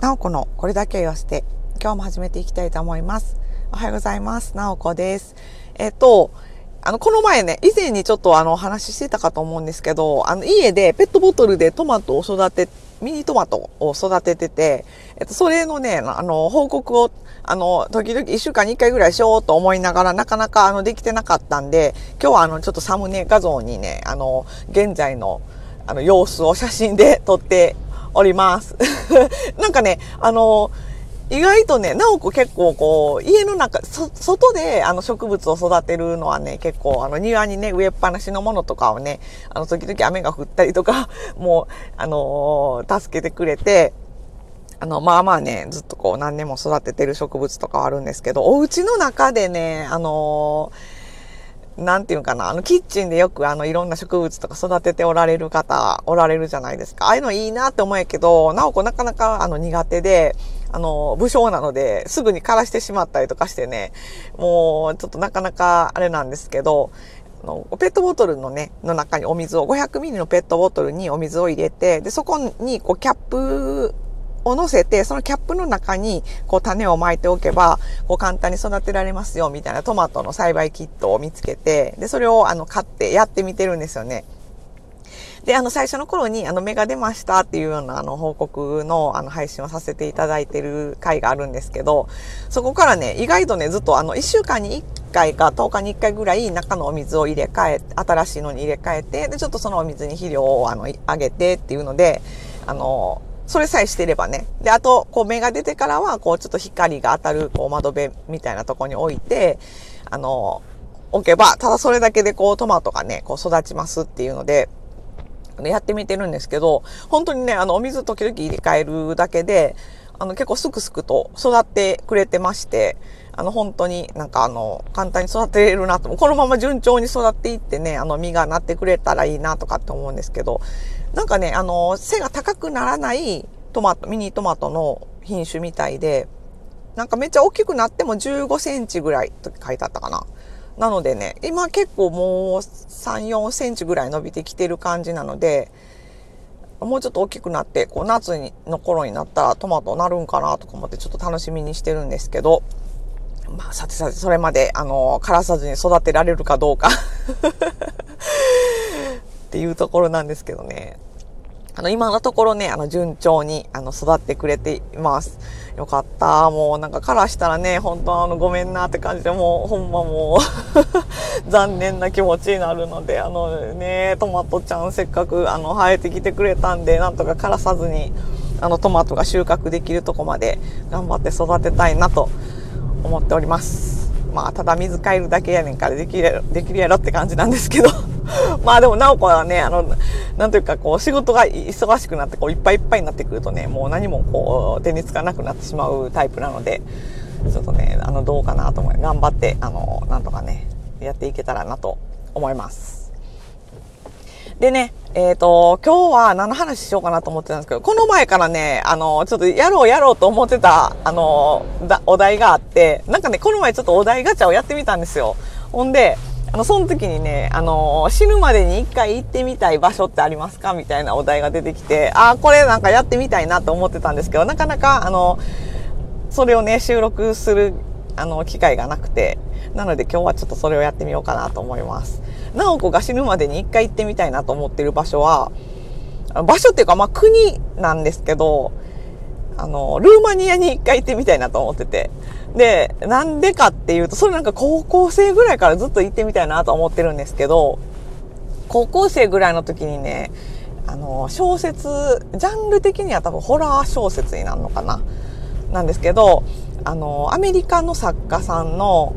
なおこのこれだけ言わせて、今日も始めていきたいと思います。おはようございます。なおこです。えっと、あの、この前ね、以前にちょっとあの、話してたかと思うんですけど、あの、家でペットボトルでトマトを育て、ミニトマトを育ててて、えっと、それのね、あの、報告を、あの、時々一週間に一回ぐらいしようと思いながら、なかなかあの、できてなかったんで、今日はあの、ちょっとサムネ画像にね、あの、現在の、あの、様子を写真で撮っております。なんかね、あの、意外とね、なおこ結構こう、家の中、外であの植物を育てるのはね、結構あの庭にね、植えっぱなしのものとかをね、あの時々雨が降ったりとか、もう、あのー、助けてくれて、あの、まあまあね、ずっとこう何年も育ててる植物とかあるんですけど、お家の中でね、あのーなんていうかな、あの、キッチンでよくあの、いろんな植物とか育てておられる方、おられるじゃないですか。ああいうのいいなって思うけど、なおこなかなかあの、苦手で、あの、武将なので、すぐに枯らしてしまったりとかしてね、もう、ちょっとなかなかあれなんですけど、あの、ペットボトルのね、の中にお水を、500ミリのペットボトルにお水を入れて、で、そこに、こう、キャップを乗せて、そのキャップの中に、こう種を巻いておけば、こう簡単に育てられますよ、みたいなトマトの栽培キットを見つけて、で、それをあの買ってやってみてるんですよね。で、あの、最初の頃に、あの、芽が出ましたっていうような、あの、報告の、あの、配信をさせていただいてる回があるんですけど、そこからね、意外とね、ずっと、あの、1週間に1回か10日に1回ぐらい中のお水を入れ替え、新しいのに入れ替えて、で、ちょっとそのお水に肥料を、あの、あげてっていうので、あの、それさえしてればね。で、あと、こう芽が出てからは、こうちょっと光が当たる、こう窓辺みたいなとこに置いて、あの、置けば、ただそれだけでこうトマトがね、こう育ちますっていうので、やってみてるんですけど、本当にね、あの、お水時々入れ替えるだけで、あの、結構すくすくと育ってくれてまして、あの、本当になんかあの、簡単に育てれるなと、このまま順調に育っていってね、あの、実がなってくれたらいいなとかって思うんですけど、なんかね、あの、背が高くならないトマト、ミニトマトの品種みたいで、なんかめっちゃ大きくなっても15センチぐらいと書いてあったかな。なのでね、今結構もう3、4センチぐらい伸びてきてる感じなので、もうちょっと大きくなって、こう夏の頃になったらトマトなるんかなとか思ってちょっと楽しみにしてるんですけど、まあ、さてさて、それまで、あの、枯らさずに育てられるかどうか っていうところなんですけどね。あの、今のところね、あの、順調に、あの、育ってくれています。よかった。もう、なんか、からしたらね、本当あの、ごめんなって感じで、もう、ほんまもう 残念な気持ちになるので、あのね、トマトちゃんせっかく、あの、生えてきてくれたんで、なんとか枯らさずに、あの、トマトが収穫できるとこまで頑張って育てたいなと思っております。まあ、ただ水替えるだけやねんからできる、できるやろって感じなんですけど まあでも、なおこはね、あの、なんというか、こう、仕事が忙しくなって、こう、いっぱいいっぱいになってくるとね、もう何もこう、手につかなくなってしまうタイプなので、ちょっとね、あの、どうかなと思い、頑張って、あの、なんとかね、やっていけたらなと思います。でね、えっ、ー、と、今日は何の話しようかなと思ってたんですけど、この前からね、あの、ちょっとやろうやろうと思ってた、あの、お題があって、なんかね、この前ちょっとお題ガチャをやってみたんですよ。ほんで、あの、その時にね、あの、死ぬまでに一回行ってみたい場所ってありますか？みたいなお題が出てきて、ああ、これなんかやってみたいなと思ってたんですけど、なかなか、あの、それをね、収録する、あの、機会がなくて、なので今日はちょっとそれをやってみようかなと思います。なおこが死ぬまでに一回行ってみたいなと思ってる場所は、場所っていうか、まあ国なんですけど、あの、ルーマニアに一回行ってみたいなと思ってて。で、なんでかっていうと、それなんか高校生ぐらいからずっと行ってみたいなと思ってるんですけど、高校生ぐらいの時にね、あの、小説、ジャンル的には多分ホラー小説になるのかななんですけど、あの、アメリカの作家さんの、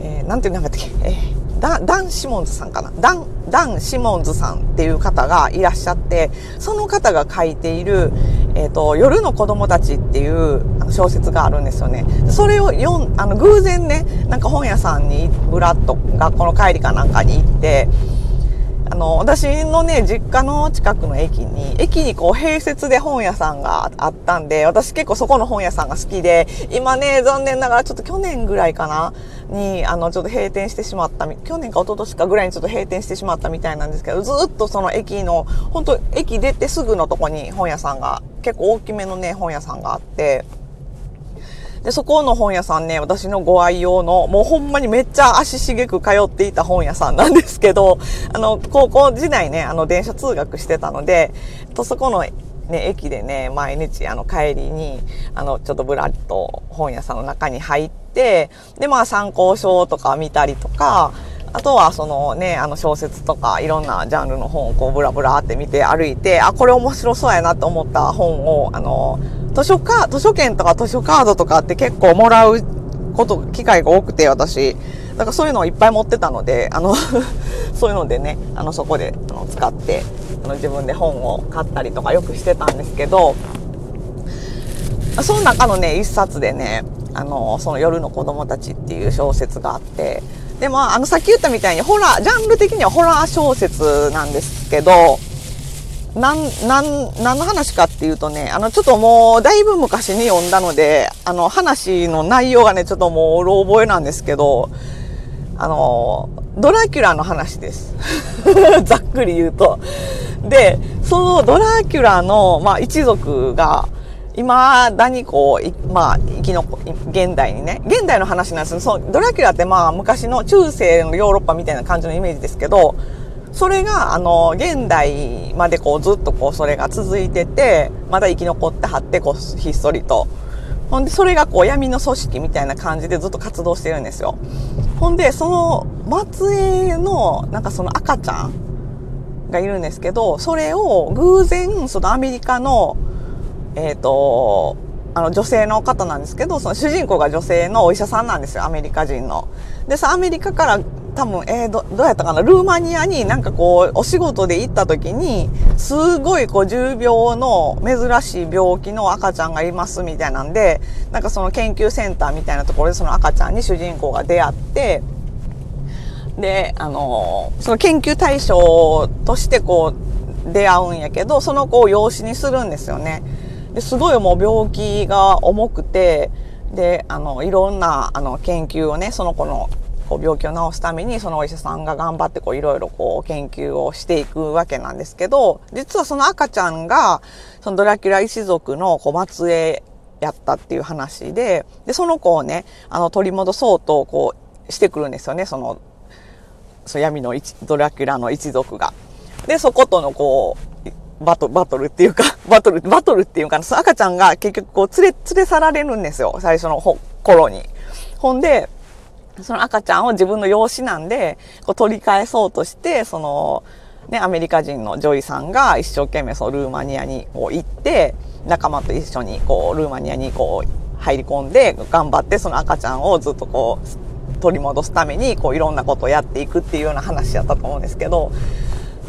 えー、なんていう名前だっけ、えーダダン・シモンズさんかなダン、ダン・シモンズさんっていう方がいらっしゃって、その方が書いている、えっ、ー、と、夜の子供たちっていう小説があるんですよね。それを読ん、あの、偶然ね、なんか本屋さんに、ブラッと学校の帰りかなんかに行って、あの、私のね、実家の近くの駅に、駅にこう併設で本屋さんがあったんで、私結構そこの本屋さんが好きで、今ね、残念ながらちょっと去年ぐらいかな、に、あの、ちょっと閉店してしまった、去年か一昨年かぐらいにちょっと閉店してしまったみたいなんですけど、ずっとその駅の、本当駅出てすぐのとこに本屋さんが、結構大きめのね、本屋さんがあって、で、そこの本屋さんね、私のご愛用の、もうほんまにめっちゃ足しげく通っていた本屋さんなんですけど、あの、高校時代ね、あの、電車通学してたので、とそこのね、駅でね、毎日、あの、帰りに、あの、ちょっとぶらっと本屋さんの中に入って、で、まあ、参考書とか見たりとか、あとは、そのね、あの小説とかいろんなジャンルの本をこうブラブラって見て歩いて、あ、これ面白そうやなと思った本を、あの、図書カ図書券とか図書カードとかって結構もらうこと、機会が多くて、私。だからそういうのをいっぱい持ってたので、あの そういうのでね、あの、そこであの使って、あの、自分で本を買ったりとかよくしてたんですけど、その中のね、一冊でね、あの、その夜の子供たちっていう小説があって、で、まあ、あの、さっき言ったみたいにホラー、ジャンル的にはホラー小説なんですけど、なん、なん、何の話かっていうとね、あの、ちょっともう、だいぶ昔に読んだので、あの、話の内容がね、ちょっともう、うろ覚えなんですけど、あの、ドラキュラの話です。ざっくり言うと。で、そのドラキュラの、まあ、一族が、今だにこう、まあ、生き残、現代にね、現代の話なんですそのドラキュラってまあ、昔の中世のヨーロッパみたいな感じのイメージですけど、それが、あの、現代までこうずっとこうそれが続いてて、まだ生き残ってはって、こう、ひっそりと。ほんで、それがこう闇の組織みたいな感じでずっと活動してるんですよ。ほんで、その末裔の、なんかその赤ちゃんがいるんですけど、それを偶然、そのアメリカの、えっ、ー、と、あの女性の方なんですけど、その主人公が女性のお医者さんなんですよ、アメリカ人の。で、さ、アメリカから多分、えー、ど、どうやったかな？ルーマニアになんかこう、お仕事で行った時に、すごいこう、重病の珍しい病気の赤ちゃんがいますみたいなんで、なんかその研究センターみたいなところでその赤ちゃんに主人公が出会って、で、あの、その研究対象としてこう、出会うんやけど、その子を養子にするんですよね。ですごいもう病気が重くて、で、あの、いろんな、あの、研究をね、その子のこう病気を治すためにそのお医者さんが頑張ってこういろいろこう研究をしていくわけなんですけど、実はその赤ちゃんがそのドラキュラ一族のこう末裔やったっていう話で、で、その子をね、あの取り戻そうとこうしてくるんですよね、その、その闇のドラキュラの一族が。で、そことのこう、バトバトルっていうか、バトル、バトルっていうかその赤ちゃんが結局こう連れ、連れ去られるんですよ、最初の頃に。ほんで、その赤ちゃんを自分の養子なんで、こう取り返そうとして、その、ね、アメリカ人のジョイさんが一生懸命そのルーマニアにこう行って、仲間と一緒にこう、ルーマニアにこう、入り込んで、頑張ってその赤ちゃんをずっとこう、取り戻すために、こう、いろんなことをやっていくっていうような話やったと思うんですけど、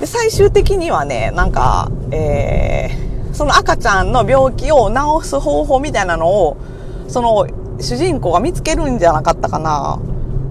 で、最終的にはね、なんか、えー、その赤ちゃんの病気を治す方法みたいなのを、その主人公が見つけるんじゃなかったかな。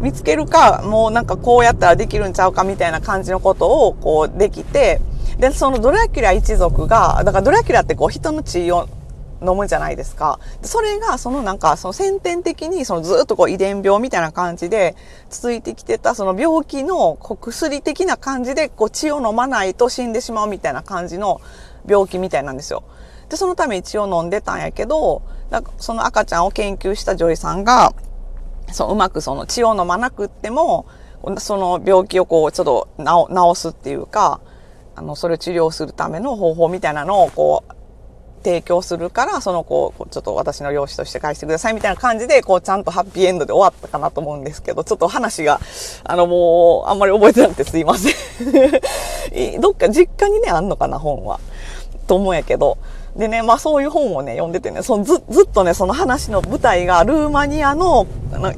見つけるか、もうなんかこうやったらできるんちゃうかみたいな感じのことをこうできて、で、そのドラキュラ一族が、だからドラキュラってこう人の血を飲むじゃないですか。それが、そのなんか、その先天的に、そのずっとこう遺伝病みたいな感じで続いてきてた、その病気の薬的な感じで、こう血を飲まないと死んでしまうみたいな感じの病気みたいなんですよ。で、そのために血を飲んでたんやけど、その赤ちゃんを研究した女医さんが、そう、うまくその血を飲まなくっても、その病気をこう、ちょっと治すっていうか、あの、それを治療するための方法みたいなのをこう、提供するから、その子をちょっと私の養子として返してくださいみたいな感じで、こうちゃんとハッピーエンドで終わったかなと思うんですけど、ちょっと話が、あのもう、あんまり覚えてなくてすいません どっか実家にね、あんのかな、本は。と思うんやけど。でね、まあそういう本をね、読んでてね、そのずずっとね、その話の舞台がルーマニアの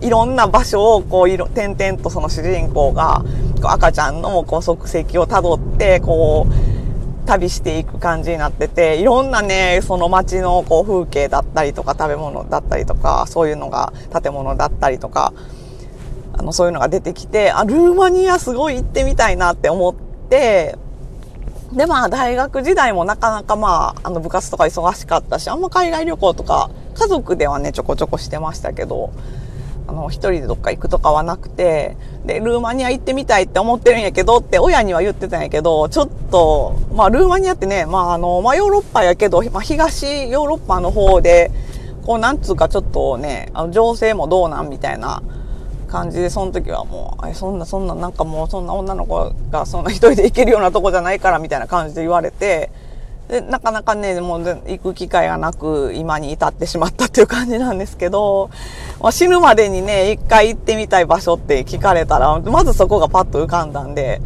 いろんな場所をこういろ、点々とその主人公が、赤ちゃんのこう足跡をたどって、こう、旅していく感じになってて、いろんなね、その街のこう風景だったりとか食べ物だったりとか、そういうのが建物だったりとか、あの、そういうのが出てきて、あ、ルーマニアすごい行ってみたいなって思っ、て、で、まあ、大学時代もなかなかまあ、あの、部活とか忙しかったし、あんま海外旅行とか、家族ではね、ちょこちょこしてましたけど、あの、一人でどっか行くとかはなくて、で、ルーマニア行ってみたいって思ってるんやけどって親には言ってたんやけど、ちょっと、まあ、ルーマニアってね、まあ、あの、まあ、ヨーロッパやけど、まあ、東ヨーロッパの方で、こう、なんつうかちょっとね、あの、情勢もどうなんみたいな感じで、その時はもう、そんな、そんな、なんかもう、そんな女の子がそんな一人で行けるようなとこじゃないからみたいな感じで言われて、で、なかなかね、もう行く機会がなく、今に至ってしまったっていう感じなんですけど、まあ、死ぬまでにね、一回行ってみたい場所って聞かれたら、まずそこがパッと浮かんだんで、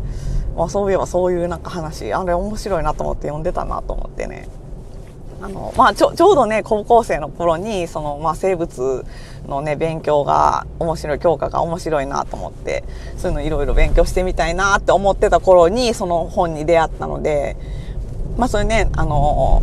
まあ、そういえばそういうなんか話、あれ面白いなと思って読んでたなと思ってね。あの、まあ、ちょ、ちょうどね、高校生の頃に、その、まあ、生物のね、勉強が面白い、教科が面白いなと思って、そういうのいろいろ勉強してみたいなって思ってた頃に、その本に出会ったので、まあそれね、あの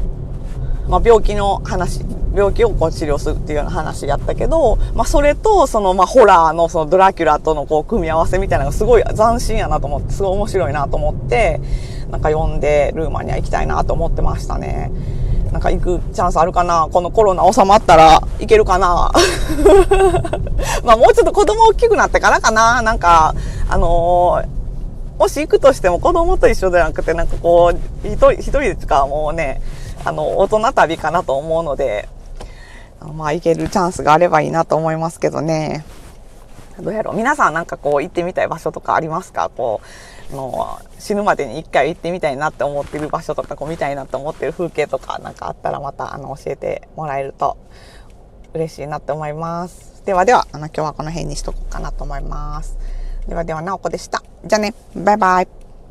まあ病気の話、病気をこう治療するっていうような話やったけど、まあそれとそのまあホラーのそのドラキュラとのこう組み合わせみたいなのがすごい斬新やなと思って、すごい面白いなと思って、なんか読んでルーマニア行きたいなと思ってましたね。なんか行くチャンスあるかな？このコロナ収まったら行けるかな？まあもうちょっと子供大きくなってからかな？なんか、あのーもし行くとしても子供と一緒でなくて、なんかこう、一人、一人でかもうね、あの、大人旅かなと思うので、まあ行けるチャンスがあればいいなと思いますけどね。どうやろう皆さんなんかこう行ってみたい場所とかありますか？こう、の死ぬまでに一回行ってみたいなって思ってる場所とか、こう見たいなって思ってる風景とかなんかあったらまたあの教えてもらえると嬉しいなって思います。ではでは、あの今日はこの辺にしとこうかなと思います。ではでは、なおこでした。じゃあね、バイバイ。